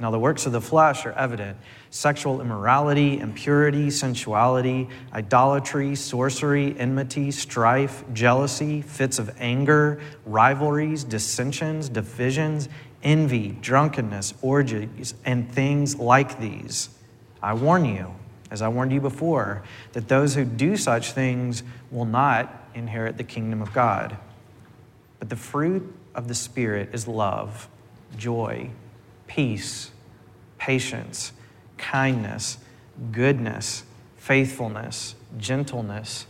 Now, the works of the flesh are evident sexual immorality, impurity, sensuality, idolatry, sorcery, enmity, strife, jealousy, fits of anger, rivalries, dissensions, divisions, envy, drunkenness, orgies, and things like these. I warn you, as I warned you before, that those who do such things will not inherit the kingdom of God. But the fruit of the Spirit is love, joy, peace, patience, kindness, goodness, faithfulness, gentleness,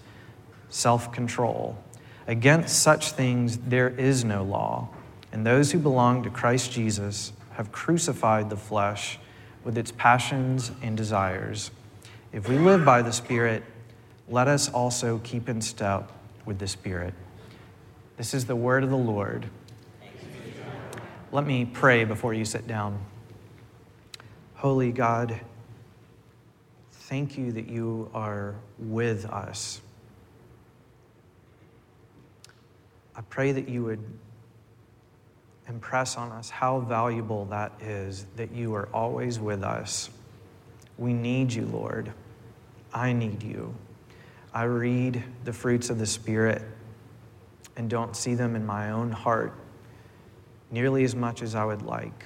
self control. Against such things there is no law. And those who belong to Christ Jesus have crucified the flesh with its passions and desires. If we live by the Spirit, let us also keep in step with the Spirit. This is the word of the Lord. Let me pray before you sit down. Holy God, thank you that you are with us. I pray that you would impress on us how valuable that is that you are always with us. We need you, Lord. I need you. I read the fruits of the Spirit and don't see them in my own heart nearly as much as I would like.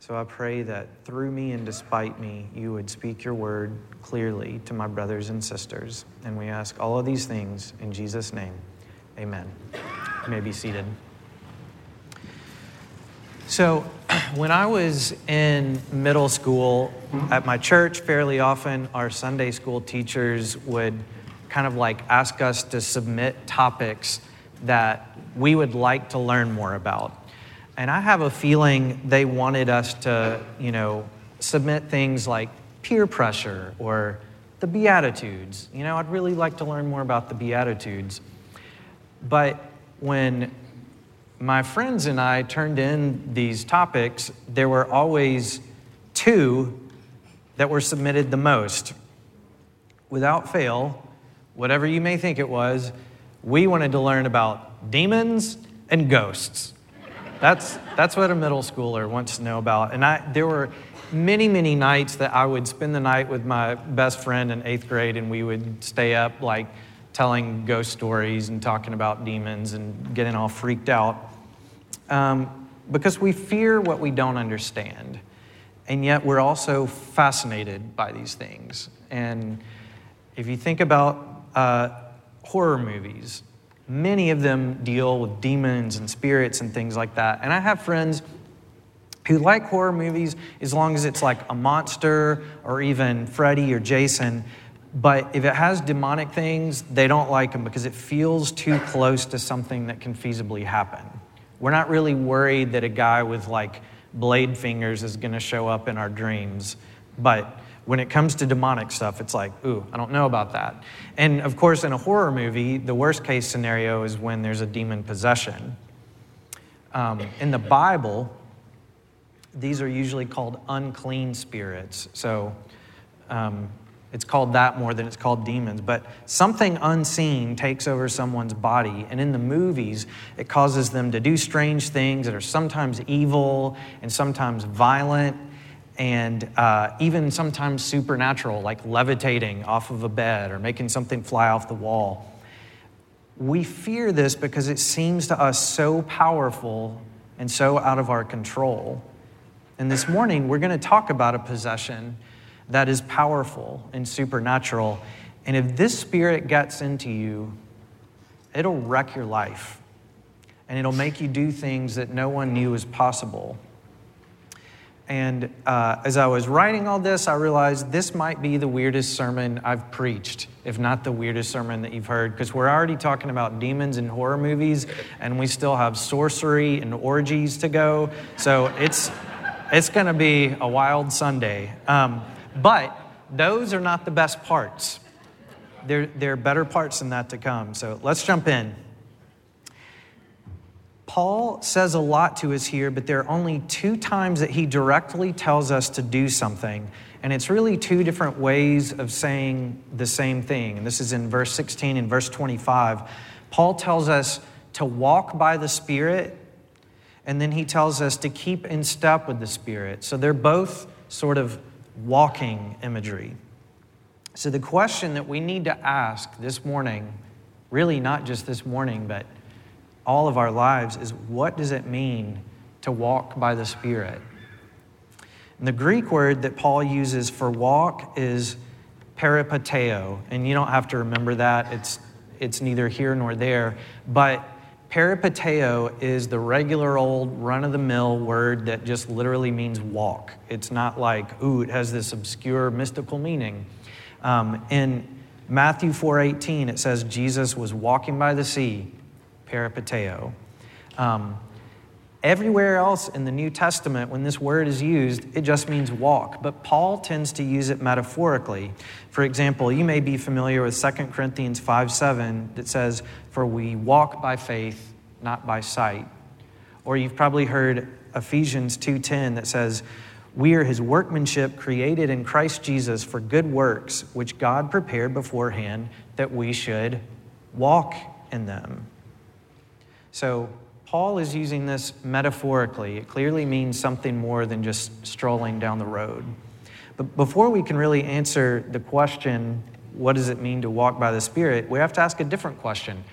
So I pray that through me and despite me, you would speak your word clearly to my brothers and sisters. And we ask all of these things in Jesus' name. Amen. You may be seated. So, when I was in middle school at my church, fairly often our Sunday school teachers would kind of like ask us to submit topics that we would like to learn more about. And I have a feeling they wanted us to, you know, submit things like peer pressure or the Beatitudes. You know, I'd really like to learn more about the Beatitudes. But when my friends and I turned in these topics, there were always two that were submitted the most. Without fail, whatever you may think it was, we wanted to learn about demons and ghosts. That's, that's what a middle schooler wants to know about. And I, there were many, many nights that I would spend the night with my best friend in eighth grade, and we would stay up like telling ghost stories and talking about demons and getting all freaked out. Um, because we fear what we don't understand. And yet we're also fascinated by these things. And if you think about uh, horror movies, many of them deal with demons and spirits and things like that. And I have friends who like horror movies as long as it's like a monster or even Freddy or Jason. But if it has demonic things, they don't like them because it feels too close to something that can feasibly happen. We're not really worried that a guy with like blade fingers is going to show up in our dreams. But when it comes to demonic stuff, it's like, ooh, I don't know about that. And of course, in a horror movie, the worst case scenario is when there's a demon possession. Um, in the Bible, these are usually called unclean spirits. So um, it's called that more than it's called demons. But something unseen takes over someone's body. And in the movies, it causes them to do strange things that are sometimes evil and sometimes violent and uh, even sometimes supernatural, like levitating off of a bed or making something fly off the wall. We fear this because it seems to us so powerful and so out of our control. And this morning, we're going to talk about a possession that is powerful and supernatural. And if this spirit gets into you, it'll wreck your life and it'll make you do things that no one knew was possible. And uh, as I was writing all this, I realized this might be the weirdest sermon I've preached, if not the weirdest sermon that you've heard, because we're already talking about demons and horror movies, and we still have sorcery and orgies to go. So it's, it's going to be a wild Sunday. Um, but those are not the best parts. there, there are better parts than that to come. So let's jump in. Paul says a lot to us here, but there are only two times that he directly tells us to do something. And it's really two different ways of saying the same thing. And this is in verse 16 and verse 25. Paul tells us to walk by the Spirit, and then he tells us to keep in step with the Spirit. So they're both sort of walking imagery. So the question that we need to ask this morning, really not just this morning, but all of our lives, is what does it mean to walk by the Spirit? And the Greek word that Paul uses for walk is peripateo, and you don't have to remember that. It's, it's neither here nor there. But peripateo is the regular old run of the mill word that just literally means walk. It's not like, ooh, it has this obscure mystical meaning. Um, in Matthew 4:18, it says Jesus was walking by the sea, peripateo. Um, Everywhere else in the New Testament, when this word is used, it just means walk. But Paul tends to use it metaphorically. For example, you may be familiar with 2 Corinthians 5 7 that says, For we walk by faith, not by sight. Or you've probably heard Ephesians 2:10 that says, We are his workmanship created in Christ Jesus for good works, which God prepared beforehand that we should walk in them. So Paul is using this metaphorically. It clearly means something more than just strolling down the road. But before we can really answer the question, what does it mean to walk by the Spirit, we have to ask a different question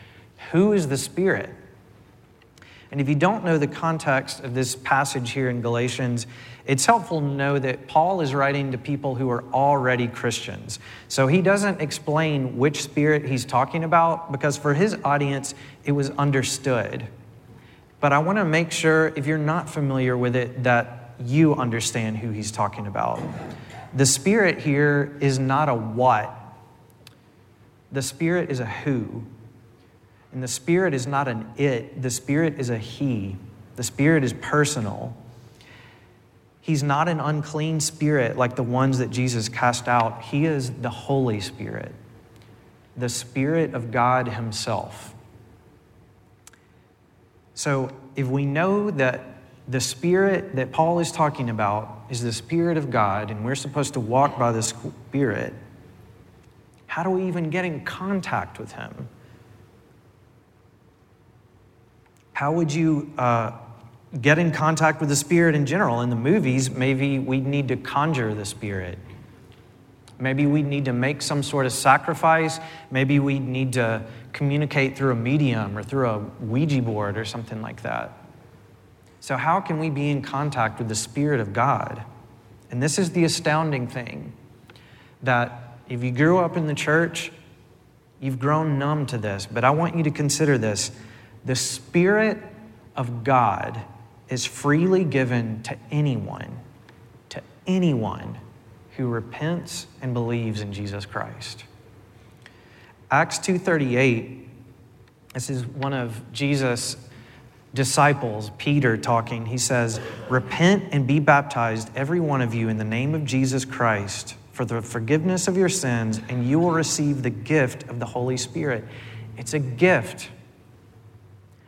Who is the Spirit? And if you don't know the context of this passage here in Galatians, it's helpful to know that Paul is writing to people who are already Christians. So he doesn't explain which spirit he's talking about because for his audience, it was understood but I want to make sure, if you're not familiar with it, that you understand who he's talking about. The Spirit here is not a what, the Spirit is a who. And the Spirit is not an it, the Spirit is a he. The Spirit is personal. He's not an unclean spirit like the ones that Jesus cast out. He is the Holy Spirit, the Spirit of God Himself. So, if we know that the Spirit that Paul is talking about is the Spirit of God, and we're supposed to walk by the Spirit, how do we even get in contact with Him? How would you uh, get in contact with the Spirit in general? In the movies, maybe we need to conjure the Spirit. Maybe we need to make some sort of sacrifice. Maybe we need to communicate through a medium or through a Ouija board or something like that. So, how can we be in contact with the Spirit of God? And this is the astounding thing that if you grew up in the church, you've grown numb to this, but I want you to consider this. The Spirit of God is freely given to anyone, to anyone who repents and believes in Jesus Christ. Acts 2:38 this is one of Jesus disciples, Peter talking. He says, "Repent and be baptized every one of you in the name of Jesus Christ for the forgiveness of your sins and you will receive the gift of the Holy Spirit." It's a gift.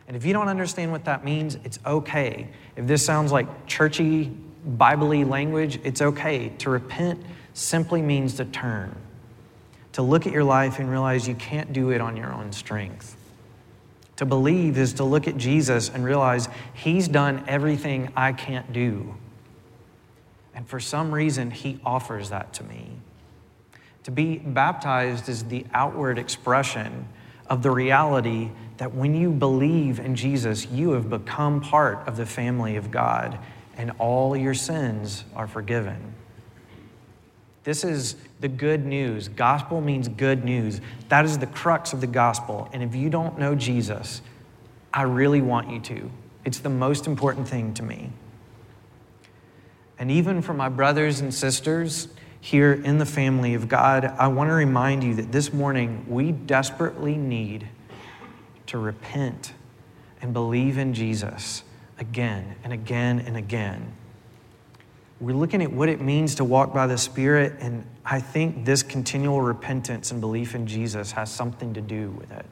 And if you don't understand what that means, it's okay. If this sounds like churchy Biblically language, it's okay. To repent simply means to turn, to look at your life and realize you can't do it on your own strength. To believe is to look at Jesus and realize he's done everything I can't do. And for some reason, he offers that to me. To be baptized is the outward expression of the reality that when you believe in Jesus, you have become part of the family of God and all your sins are forgiven. This is the good news. Gospel means good news. That is the crux of the gospel. And if you don't know Jesus, I really want you to. It's the most important thing to me. And even for my brothers and sisters here in the family of God, I want to remind you that this morning we desperately need to repent and believe in Jesus again and again and again. we're looking at what it means to walk by the Spirit, and I think this continual repentance and belief in Jesus has something to do with it.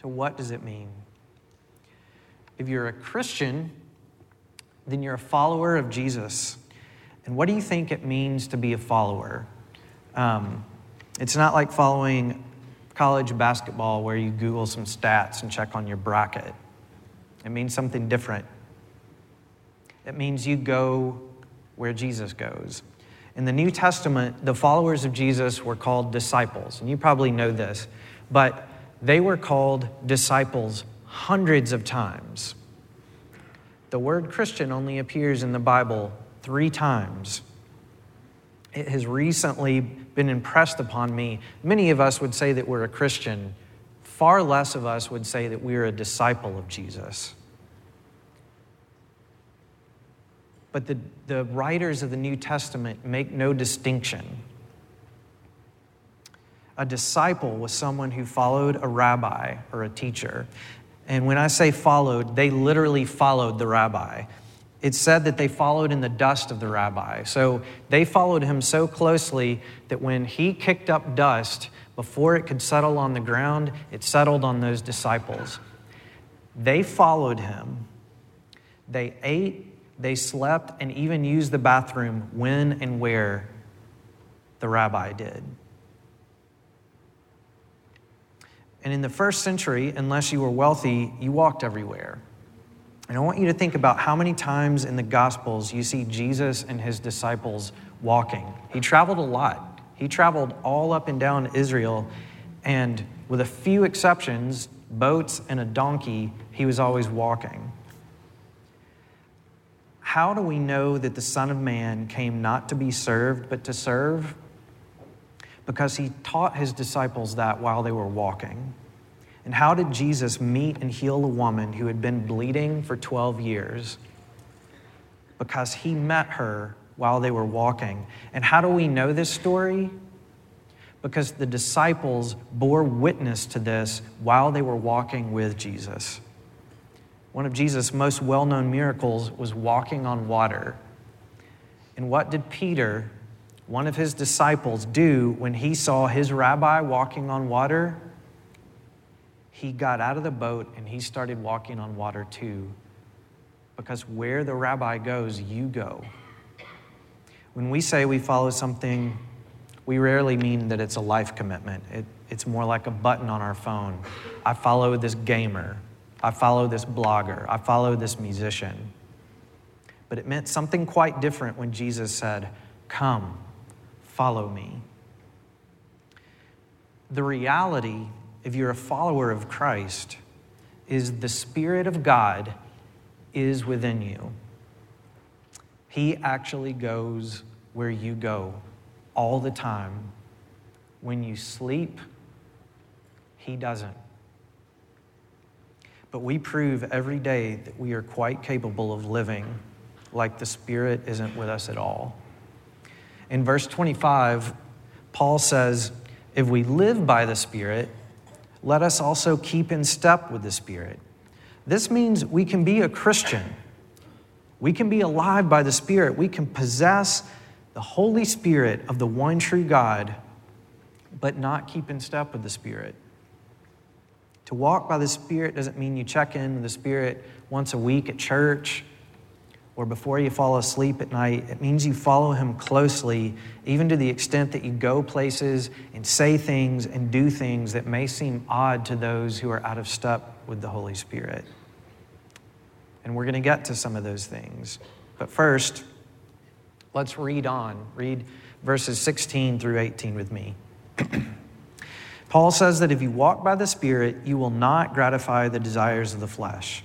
So, what does it mean? If you're a Christian, then you're a follower of Jesus. And what do you think it means to be a follower? Um, it's not like following college basketball where you Google some stats and check on your bracket. It means something different. It means you go where Jesus goes. In the New Testament, the followers of Jesus were called disciples, and you probably know this, but they were called disciples hundreds of times. The word Christian only appears in the Bible three times. It has recently been impressed upon me. Many of us would say that we're a Christian, far less of us would say that we're a disciple of Jesus. But the, the writers of the New Testament make no distinction. A disciple was someone who followed a rabbi or a teacher. And when I say followed, they literally followed the rabbi. It said that they followed in the dust of the rabbi. So they followed him so closely that when he kicked up dust, before it could settle on the ground, it settled on those disciples. They followed him. They ate they slept and even used the bathroom when and where the rabbi did. And in the first century, unless you were wealthy, you walked everywhere. And I want you to think about how many times in the Gospels you see Jesus and his disciples walking. He traveled a lot, he traveled all up and down Israel, and with a few exceptions, boats and a donkey, he was always walking. How do we know that the Son of Man came not to be served, but to serve? Because he taught his disciples that while they were walking. And how did Jesus meet and heal a woman who had been bleeding for 12 years? Because he met her while they were walking. And how do we know this story? Because the disciples bore witness to this while they were walking with Jesus. One of Jesus' most well known miracles was walking on water. And what did Peter, one of his disciples, do when he saw his rabbi walking on water? He got out of the boat and he started walking on water too. Because where the rabbi goes, you go. When we say we follow something, we rarely mean that it's a life commitment. It, it's more like a button on our phone. I follow this gamer. I follow this blogger, I follow this musician. But it meant something quite different when Jesus said, Come, follow me. The reality, if you're a follower of Christ, is the Spirit of God is within you. He actually goes where you go all the time. When you sleep, He doesn't. But we prove every day that we are quite capable of living like the Spirit isn't with us at all. In verse 25, Paul says, If we live by the Spirit, let us also keep in step with the Spirit. This means we can be a Christian. We can be alive by the Spirit. We can possess the Holy Spirit of the one true God, but not keep in step with the Spirit. To walk by the Spirit doesn't mean you check in with the Spirit once a week at church or before you fall asleep at night. It means you follow Him closely, even to the extent that you go places and say things and do things that may seem odd to those who are out of step with the Holy Spirit. And we're going to get to some of those things. But first, let's read on. Read verses 16 through 18 with me. Paul says that if you walk by the Spirit, you will not gratify the desires of the flesh.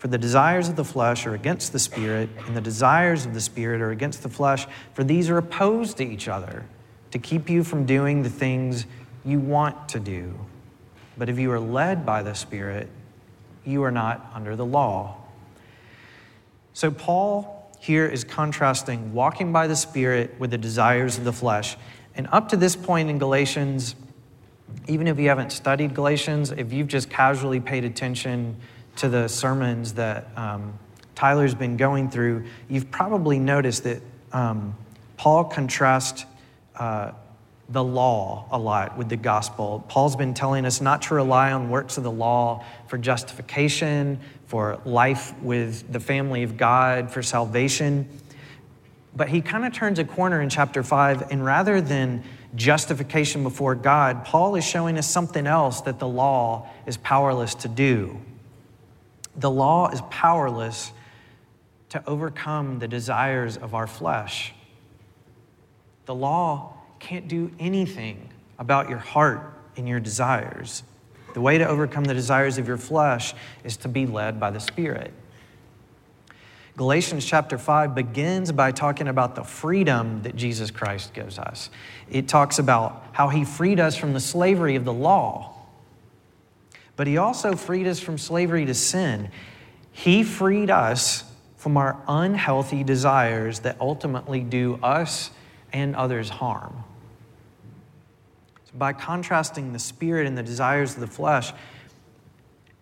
For the desires of the flesh are against the Spirit, and the desires of the Spirit are against the flesh, for these are opposed to each other to keep you from doing the things you want to do. But if you are led by the Spirit, you are not under the law. So, Paul here is contrasting walking by the Spirit with the desires of the flesh. And up to this point in Galatians, even if you haven't studied Galatians, if you've just casually paid attention to the sermons that um, Tyler's been going through, you've probably noticed that um, Paul contrasts uh, the law a lot with the gospel. Paul's been telling us not to rely on works of the law for justification, for life with the family of God, for salvation. But he kind of turns a corner in chapter 5, and rather than justification before God, Paul is showing us something else that the law is powerless to do. The law is powerless to overcome the desires of our flesh. The law can't do anything about your heart and your desires. The way to overcome the desires of your flesh is to be led by the Spirit. Galatians chapter 5 begins by talking about the freedom that Jesus Christ gives us. It talks about how he freed us from the slavery of the law, but he also freed us from slavery to sin. He freed us from our unhealthy desires that ultimately do us and others harm. So by contrasting the spirit and the desires of the flesh,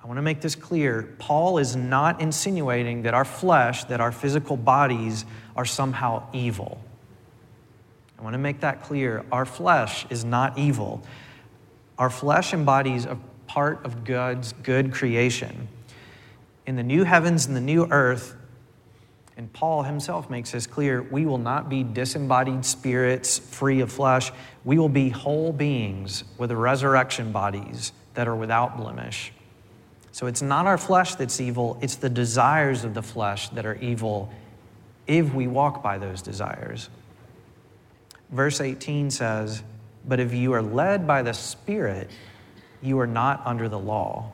I want to make this clear. Paul is not insinuating that our flesh, that our physical bodies are somehow evil. I want to make that clear. Our flesh is not evil. Our flesh embodies a part of God's good creation. In the new heavens and the new earth, and Paul himself makes this clear we will not be disembodied spirits free of flesh. We will be whole beings with resurrection bodies that are without blemish. So it's not our flesh that's evil, it's the desires of the flesh that are evil if we walk by those desires. Verse 18 says, But if you are led by the Spirit, you are not under the law.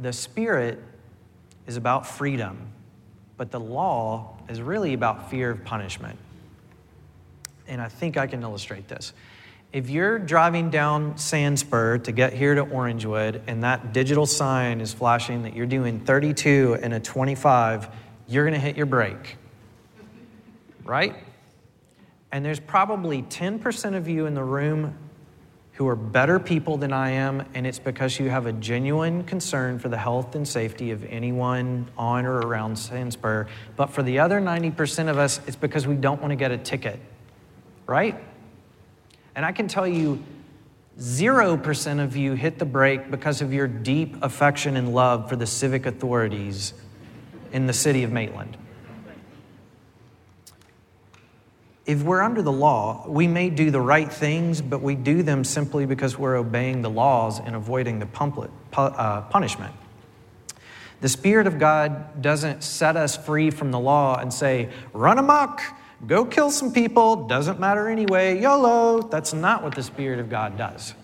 The Spirit is about freedom, but the law is really about fear of punishment. And I think I can illustrate this if you're driving down Sandspur to get here to Orangewood and that digital sign is flashing that you're doing 32 and a 25, you're going to hit your brake. Right? And there's probably 10% of you in the room who are better people than I am, and it's because you have a genuine concern for the health and safety of anyone on or around Sandspur. But for the other 90% of us, it's because we don't want to get a ticket. Right? And I can tell you, 0% of you hit the brake because of your deep affection and love for the civic authorities in the city of Maitland. If we're under the law, we may do the right things, but we do them simply because we're obeying the laws and avoiding the uh, punishment. The Spirit of God doesn't set us free from the law and say, run amok, Go kill some people, doesn't matter anyway, YOLO. That's not what the Spirit of God does.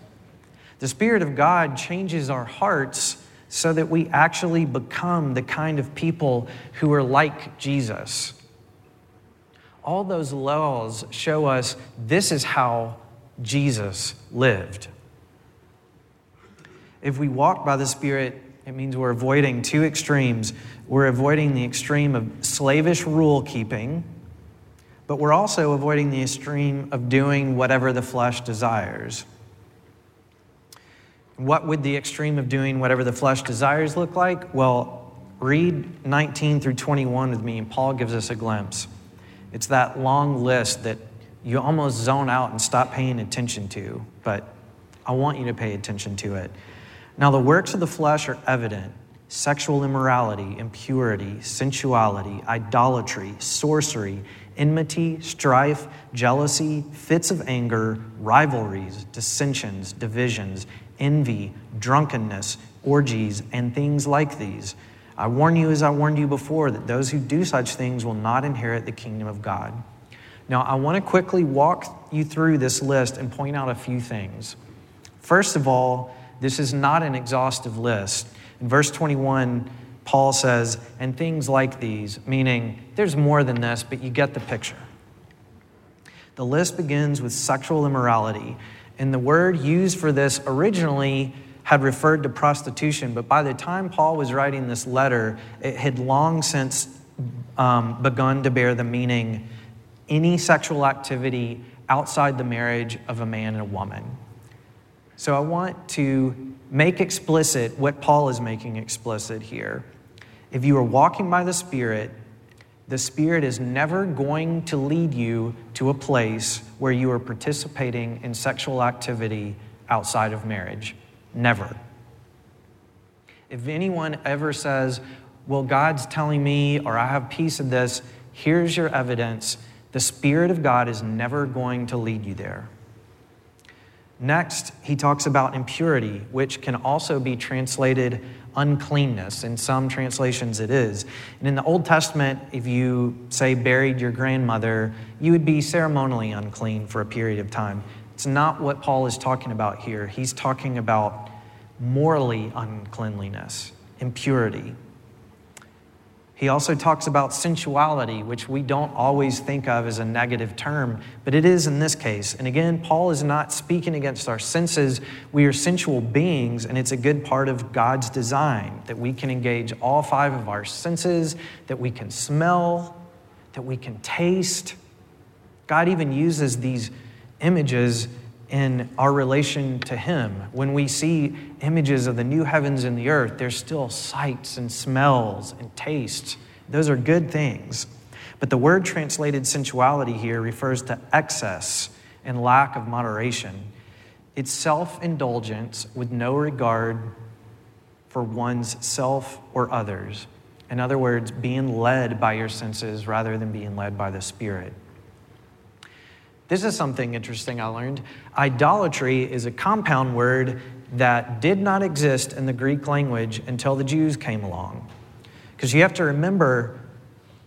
The Spirit of God changes our hearts so that we actually become the kind of people who are like Jesus. All those laws show us this is how Jesus lived. If we walk by the Spirit, it means we're avoiding two extremes. We're avoiding the extreme of slavish rule keeping but we're also avoiding the extreme of doing whatever the flesh desires. What would the extreme of doing whatever the flesh desires look like? Well, read 19 through 21 with me, and Paul gives us a glimpse. It's that long list that you almost zone out and stop paying attention to, but I want you to pay attention to it. Now, the works of the flesh are evident sexual immorality, impurity, sensuality, idolatry, sorcery enmity, strife, jealousy, fits of anger, rivalries, dissensions, divisions, envy, drunkenness, orgies, and things like these. I warn you, as I warned you before, that those who do such things will not inherit the kingdom of God. Now, I want to quickly walk you through this list and point out a few things. First of all, this is not an exhaustive list. In verse 21, Paul says, and things like these, meaning there's more than this, but you get the picture. The list begins with sexual immorality, and the word used for this originally had referred to prostitution, but by the time Paul was writing this letter, it had long since um, begun to bear the meaning any sexual activity outside the marriage of a man and a woman. So I want to make explicit what Paul is making explicit here. If you are walking by the Spirit, the Spirit is never going to lead you to a place where you are participating in sexual activity outside of marriage. Never. If anyone ever says, Well, God's telling me, or I have peace in this, here's your evidence. The Spirit of God is never going to lead you there. Next, he talks about impurity, which can also be translated uncleanness. In some translations, it is. And in the Old Testament, if you, say, buried your grandmother, you would be ceremonially unclean for a period of time. It's not what Paul is talking about here. He's talking about morally uncleanliness, impurity. He also talks about sensuality, which we don't always think of as a negative term, but it is in this case. And again, Paul is not speaking against our senses. We are sensual beings, and it's a good part of God's design that we can engage all five of our senses, that we can smell, that we can taste. God even uses these images in our relation to Him. When we see images of the new heavens and the earth, there's still sights and smells and tastes. Those are good things. But the word translated sensuality here refers to excess and lack of moderation. It's self indulgence with no regard for one's self or others. In other words, being led by your senses rather than being led by the Spirit. This is something interesting I learned. Idolatry is a compound word that did not exist in the Greek language until the Jews came along. Because you have to remember,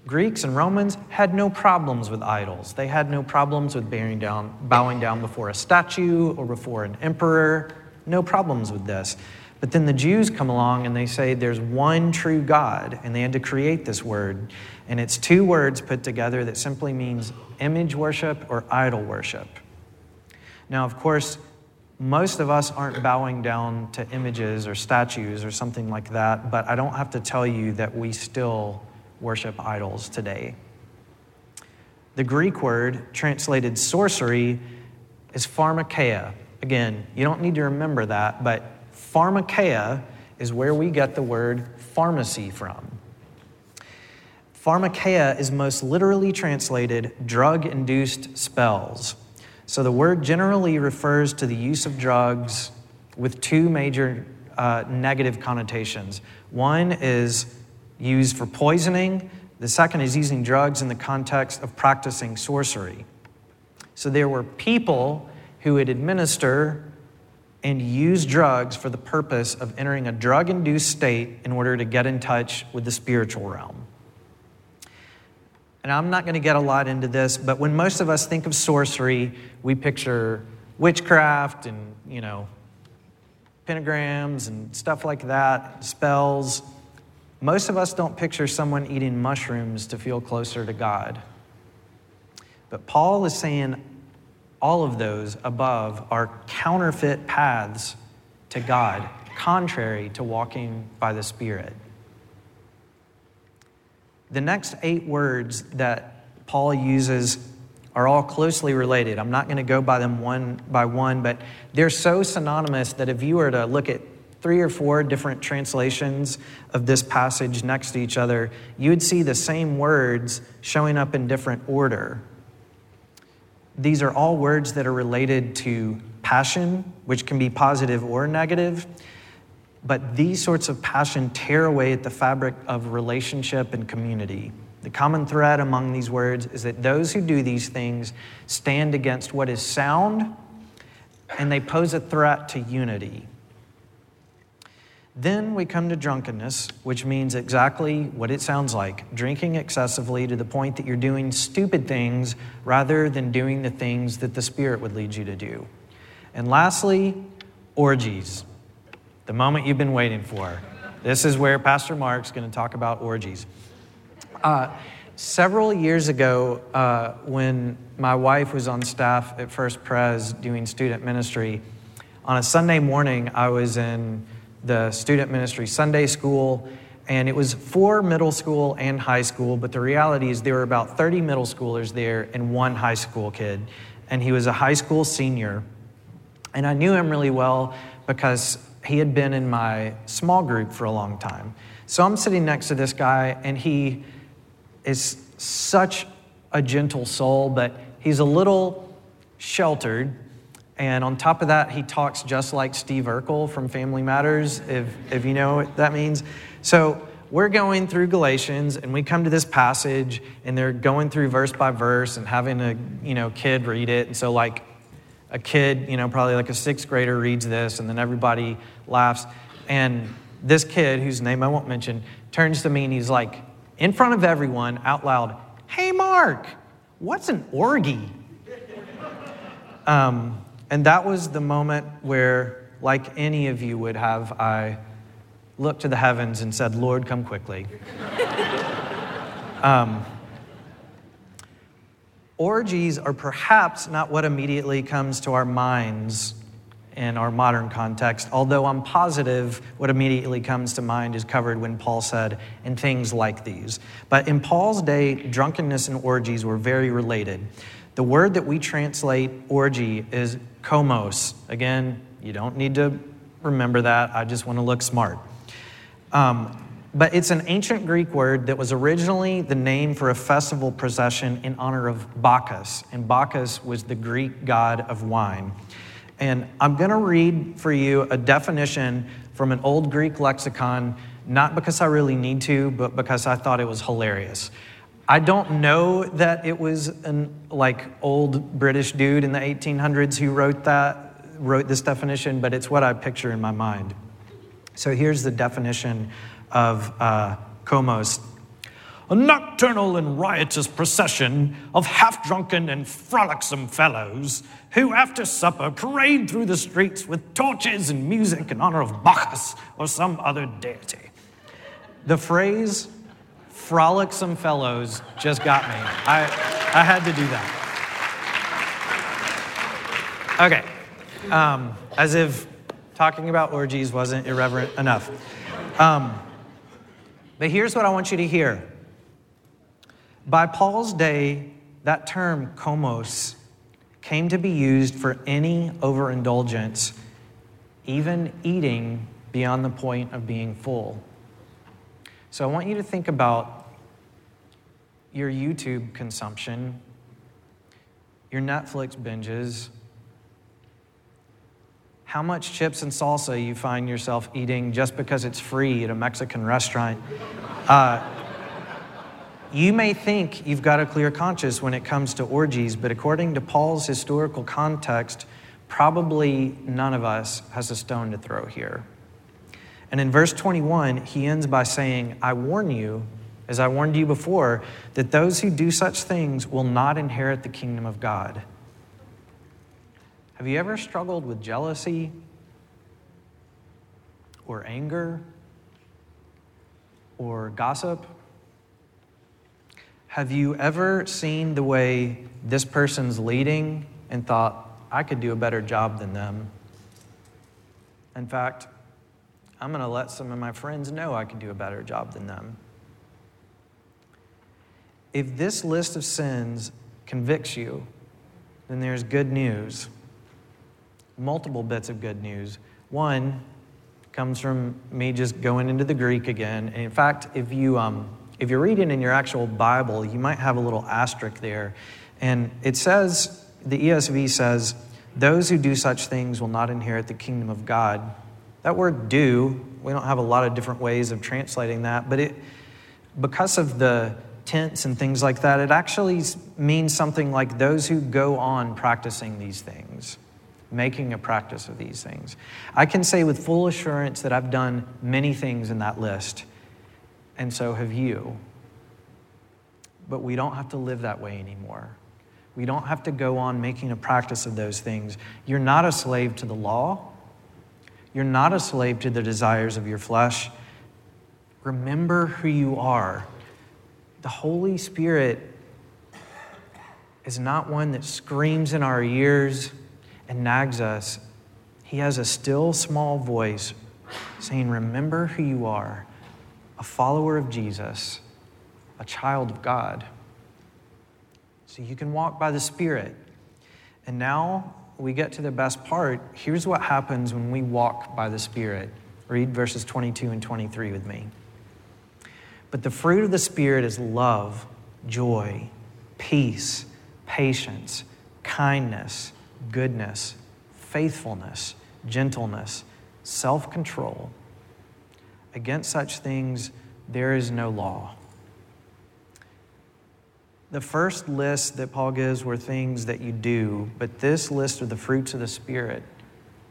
Greeks and Romans had no problems with idols. They had no problems with bowing down, bowing down before a statue or before an emperor. No problems with this. But then the Jews come along and they say there's one true God, and they had to create this word. And it's two words put together that simply means image worship or idol worship. Now, of course, most of us aren't bowing down to images or statues or something like that, but I don't have to tell you that we still worship idols today. The Greek word translated sorcery is pharmakeia. Again, you don't need to remember that, but pharmakeia is where we get the word pharmacy from. Pharmakeia is most literally translated drug induced spells. So the word generally refers to the use of drugs with two major uh, negative connotations. One is used for poisoning, the second is using drugs in the context of practicing sorcery. So there were people who would administer and use drugs for the purpose of entering a drug induced state in order to get in touch with the spiritual realm and I'm not going to get a lot into this, but when most of us think of sorcery, we picture witchcraft and, you know, pentagrams and stuff like that, spells. Most of us don't picture someone eating mushrooms to feel closer to God. But Paul is saying all of those above are counterfeit paths to God, contrary to walking by the Spirit. The next eight words that Paul uses are all closely related. I'm not going to go by them one by one, but they're so synonymous that if you were to look at three or four different translations of this passage next to each other, you would see the same words showing up in different order. These are all words that are related to passion, which can be positive or negative. But these sorts of passion tear away at the fabric of relationship and community. The common thread among these words is that those who do these things stand against what is sound and they pose a threat to unity. Then we come to drunkenness, which means exactly what it sounds like drinking excessively to the point that you're doing stupid things rather than doing the things that the Spirit would lead you to do. And lastly, orgies the moment you've been waiting for. This is where Pastor Mark's going to talk about orgies. Uh, several years ago, uh, when my wife was on staff at First Pres doing student ministry, on a Sunday morning, I was in the student ministry Sunday school, and it was for middle school and high school, but the reality is there were about 30 middle schoolers there and one high school kid. And he was a high school senior. And I knew him really well because he had been in my small group for a long time. So I'm sitting next to this guy, and he is such a gentle soul, but he's a little sheltered. And on top of that, he talks just like Steve Urkel from Family Matters, if, if you know what that means. So we're going through Galatians and we come to this passage and they're going through verse by verse and having a you know kid read it. And so like a kid, you know, probably like a sixth grader reads this and then everybody laughs. And this kid, whose name I won't mention, turns to me and he's like, in front of everyone, out loud, Hey Mark, what's an orgy? Um, and that was the moment where, like any of you would have, I looked to the heavens and said, Lord, come quickly. um, orgies are perhaps not what immediately comes to our minds in our modern context, although I'm positive what immediately comes to mind is covered when Paul said, and things like these. But in Paul's day, drunkenness and orgies were very related. The word that we translate orgy is komos. Again, you don't need to remember that. I just want to look smart. Um, but it's an ancient Greek word that was originally the name for a festival procession in honor of Bacchus. And Bacchus was the Greek god of wine. And I'm going to read for you a definition from an old Greek lexicon, not because I really need to, but because I thought it was hilarious. I don't know that it was an like old British dude in the 1800s who wrote that wrote this definition, but it's what I picture in my mind. So here's the definition of uh, komos a nocturnal and riotous procession of half drunken and frolicsome fellows who, after supper, parade through the streets with torches and music in honor of Bacchus or some other deity. The phrase frolicsome fellows just got me. I, I had to do that. Okay. Um, as if talking about orgies wasn't irreverent enough. Um, but here's what I want you to hear. By Paul's day, that term, komos, came to be used for any overindulgence, even eating beyond the point of being full. So I want you to think about your YouTube consumption, your Netflix binges, how much chips and salsa you find yourself eating just because it's free at a Mexican restaurant. Uh, you may think you've got a clear conscience when it comes to orgies, but according to Paul's historical context, probably none of us has a stone to throw here. And in verse 21, he ends by saying, I warn you, as I warned you before, that those who do such things will not inherit the kingdom of God. Have you ever struggled with jealousy or anger or gossip? Have you ever seen the way this person's leading and thought, I could do a better job than them? In fact, I'm going to let some of my friends know I can do a better job than them. If this list of sins convicts you, then there's good news multiple bits of good news. One comes from me just going into the Greek again. And in fact, if you um, if you're reading in your actual Bible, you might have a little asterisk there, and it says the ESV says, "Those who do such things will not inherit the kingdom of God." That word "do," we don't have a lot of different ways of translating that, but it because of the tense and things like that, it actually means something like those who go on practicing these things making a practice of these things. I can say with full assurance that I've done many things in that list, and so have you. But we don't have to live that way anymore. We don't have to go on making a practice of those things. You're not a slave to the law. You're not a slave to the desires of your flesh. Remember who you are. The Holy Spirit is not one that screams in our ears and nags us, he has a still small voice saying, Remember who you are, a follower of Jesus, a child of God. So you can walk by the Spirit. And now we get to the best part. Here's what happens when we walk by the Spirit. Read verses 22 and 23 with me. But the fruit of the Spirit is love, joy, peace, patience, kindness, goodness, faithfulness, gentleness, self control. Against such things, there is no law. The first list that Paul gives were things that you do, but this list are the fruits of the Spirit.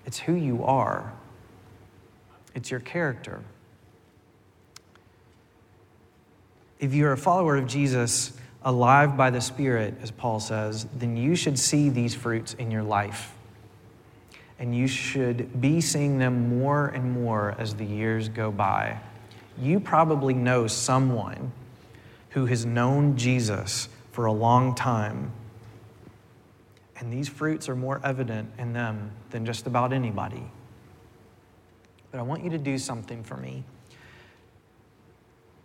It's who you are, it's your character. If you're a follower of Jesus, alive by the Spirit, as Paul says, then you should see these fruits in your life. And you should be seeing them more and more as the years go by. You probably know someone who has known Jesus for a long time. And these fruits are more evident in them than just about anybody. But I want you to do something for me.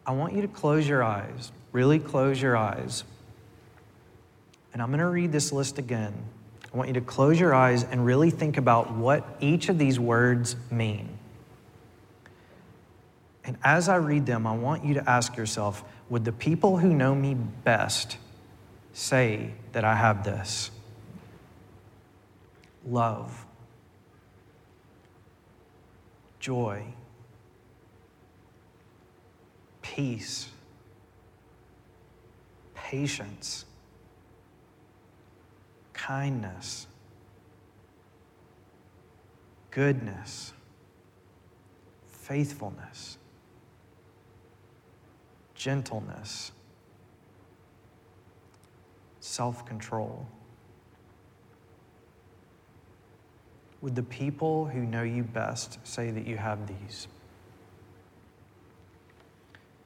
I want you to close your eyes, really close your eyes. And I'm going to read this list again. I want you to close your eyes and really think about what each of these words mean. And as I read them, I want you to ask yourself would the people who know me best say that I have this? Love, joy, peace, patience, kindness, goodness, faithfulness, gentleness, self control. Would the people who know you best say that you have these?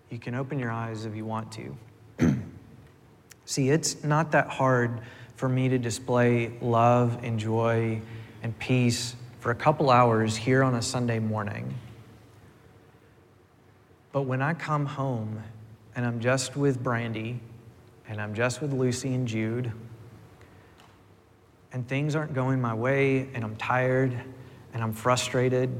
You can open your eyes if you want to. See, it's not that hard for me to display love and joy and peace for a couple hours here on a Sunday morning. But when I come home and I'm just with Brandy and I'm just with Lucy and Jude, and things aren't going my way, and I'm tired, and I'm frustrated,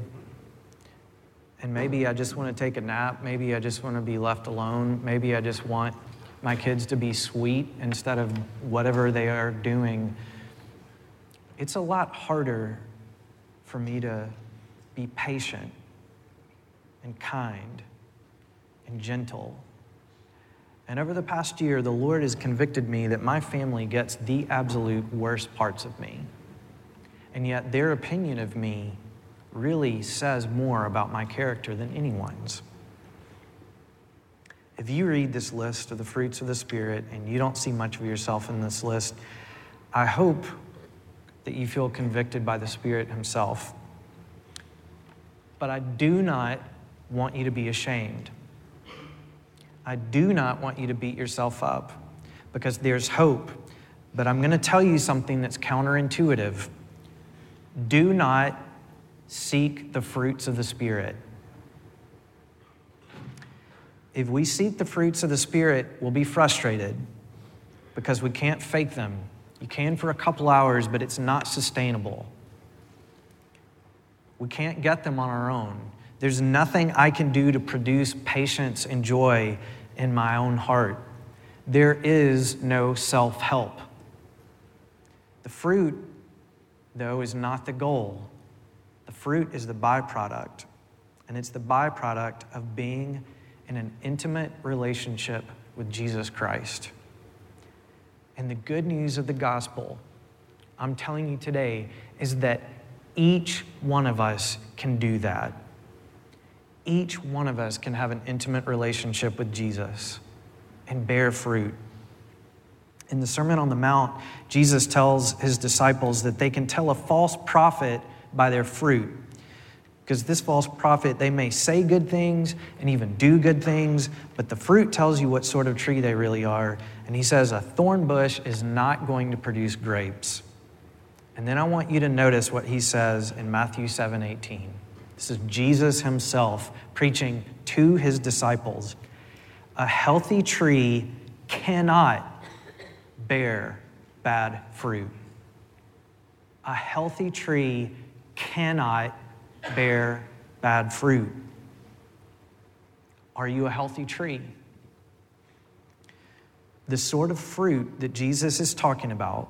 and maybe I just want to take a nap, maybe I just want to be left alone, maybe I just want my kids to be sweet instead of whatever they are doing, it's a lot harder for me to be patient and kind and gentle and over the past year, the Lord has convicted me that my family gets the absolute worst parts of me. And yet, their opinion of me really says more about my character than anyone's. If you read this list of the fruits of the Spirit and you don't see much of yourself in this list, I hope that you feel convicted by the Spirit Himself. But I do not want you to be ashamed. I do not want you to beat yourself up because there's hope. But I'm going to tell you something that's counterintuitive. Do not seek the fruits of the Spirit. If we seek the fruits of the Spirit, we'll be frustrated because we can't fake them. You can for a couple hours, but it's not sustainable. We can't get them on our own. There's nothing I can do to produce patience and joy in my own heart. There is no self help. The fruit, though, is not the goal. The fruit is the byproduct, and it's the byproduct of being in an intimate relationship with Jesus Christ. And the good news of the gospel, I'm telling you today, is that each one of us can do that each one of us can have an intimate relationship with Jesus and bear fruit. In the Sermon on the Mount, Jesus tells his disciples that they can tell a false prophet by their fruit. Because this false prophet, they may say good things and even do good things, but the fruit tells you what sort of tree they really are. And he says a thorn bush is not going to produce grapes. And then I want you to notice what he says in Matthew 7 18. This is Jesus himself preaching to his disciples. A healthy tree cannot bear bad fruit. A healthy tree cannot bear bad fruit. Are you a healthy tree? the sort of fruit that Jesus is talking about,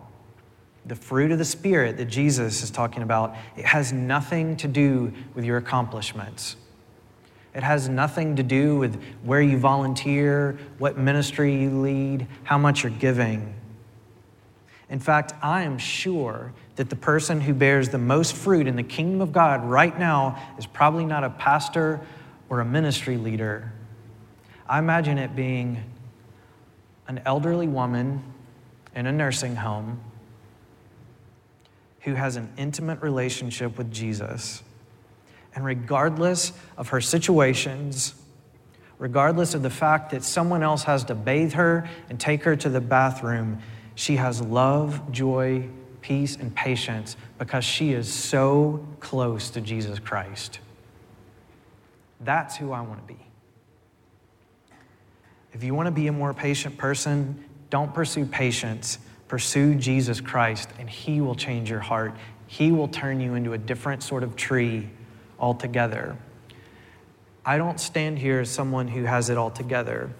the fruit of the Spirit that Jesus is talking about, it has nothing to do with your accomplishments. It has nothing to do with where you volunteer, what ministry you lead, how much you're giving. In fact, I am sure that the person who bears the most fruit in the kingdom of God right now is probably not a pastor or a ministry leader. I imagine it being an elderly woman in a nursing home who has an intimate relationship with Jesus. And regardless of her situations, regardless of the fact that someone else has to bathe her and take her to the bathroom, she has love, joy, peace, and patience because she is so close to Jesus Christ. That's who I want to be. If you want to be a more patient person, don't pursue patience. Pursue Jesus Christ, and He will change your heart. He will turn you into a different sort of tree altogether. I don't stand here as someone who has it all together,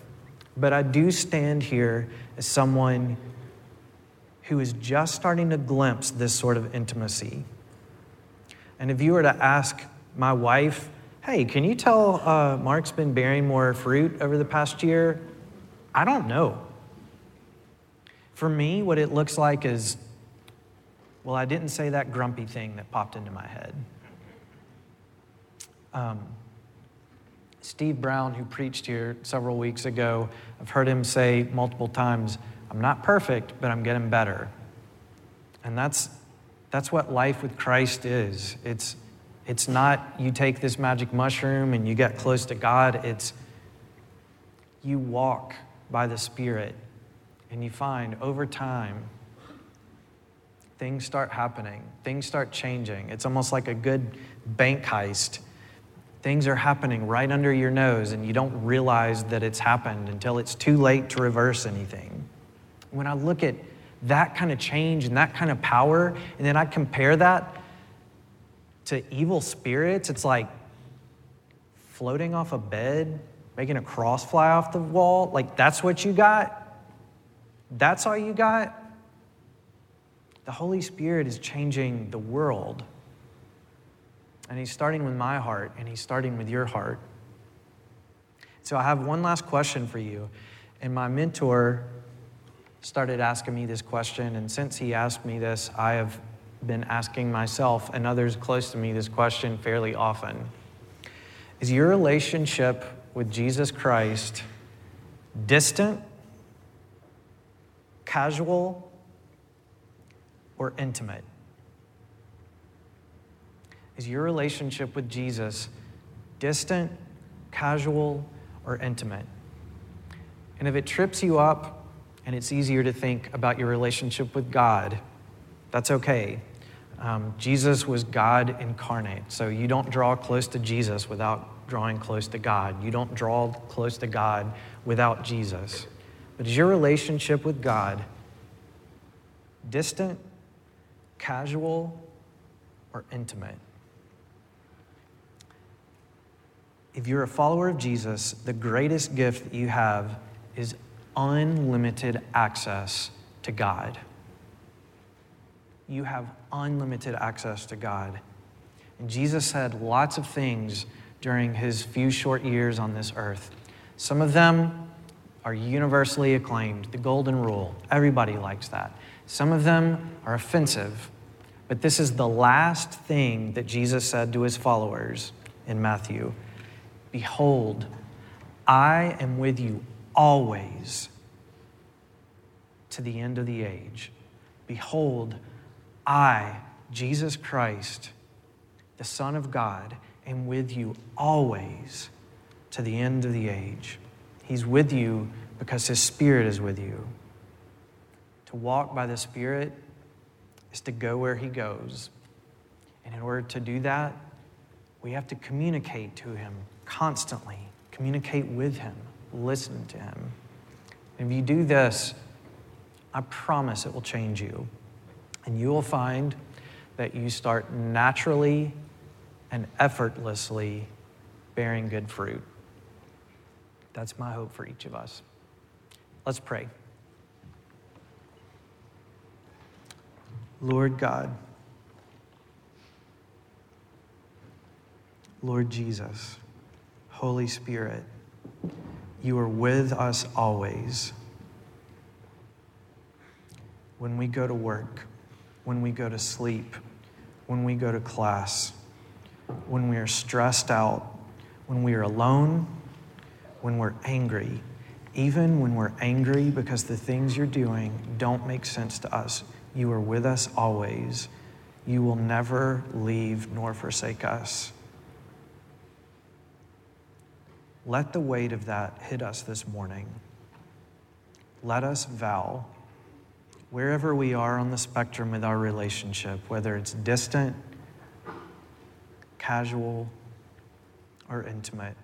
but I do stand here as someone who is just starting to glimpse this sort of intimacy. And if you were to ask my wife, hey, can you tell uh, Mark's been bearing more fruit over the past year? I don't know. For me, what it looks like is, well, I didn't say that grumpy thing that popped into my head. Um, Steve Brown, who preached here several weeks ago, I've heard him say multiple times, I'm not perfect, but I'm getting better. And that's, that's what life with Christ is. It's, it's not you take this magic mushroom and you get close to God. It's you walk by the Spirit and you find over time things start happening, things start changing. It's almost like a good bank heist. Things are happening right under your nose, and you don't realize that it's happened until it's too late to reverse anything when I look at that kind of change and that kind of power, and then I compare that to evil spirits, it's like floating off a bed, making a cross fly off the wall. Like, that's what you got? That's all you got? The Holy Spirit is changing the world. And He's starting with my heart, and He's starting with your heart. So, I have one last question for you. And my mentor, started asking me this question, and since he asked me this, I have been asking myself and others close to me this question fairly often. Is your relationship with Jesus Christ distant, casual, or intimate? Is your relationship with Jesus distant, casual, or intimate? And if it trips you up, and it's easier to think about your relationship with God. That's okay. Um, Jesus was God incarnate, so you don't draw close to Jesus without drawing close to God. You don't draw close to God without Jesus. But is your relationship with God distant, casual, or intimate? If you're a follower of Jesus, the greatest gift that you have is unlimited access to God. You have unlimited access to God. And Jesus said lots of things during his few short years on this earth. Some of them are universally acclaimed, the golden rule. Everybody likes that. Some of them are offensive, but this is the last thing that Jesus said to his followers in Matthew Behold, I am with you always to the end of the age. Behold, I, Jesus Christ, the Son of God, am with you always to the end of the age. He's with you because His Spirit is with you. To walk by the Spirit is to go where He goes. And in order to do that, we have to communicate to Him constantly, communicate with Him, listen to Him. And if you do this, I promise it will change you. And you will find that you start naturally and effortlessly bearing good fruit. That's my hope for each of us. Let's pray. Lord God, Lord Jesus, Holy Spirit, you are with us always. When we go to work, when we go to sleep, when we go to class, when we are stressed out, when we are alone, when we're angry, even when we're angry because the things you're doing don't make sense to us, you are with us always. You will never leave nor forsake us. Let the weight of that hit us this morning. Let us vow, wherever we are on the spectrum with our relationship, whether it's distant, casual, or intimate,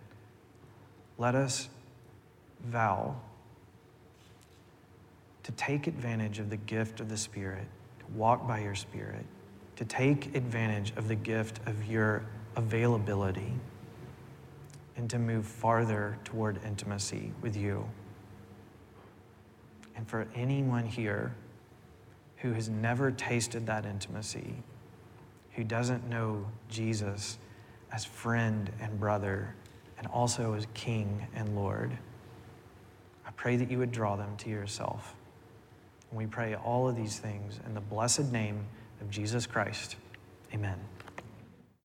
let us vow to take advantage of the gift of the Spirit, to walk by your Spirit, to take advantage of the gift of your availability, and to move farther toward intimacy with you. And for anyone here who has never tasted that intimacy, who doesn't know Jesus as friend and brother, and also as King and Lord, I pray that you would draw them to yourself. And we pray all of these things in the blessed name of Jesus Christ. Amen.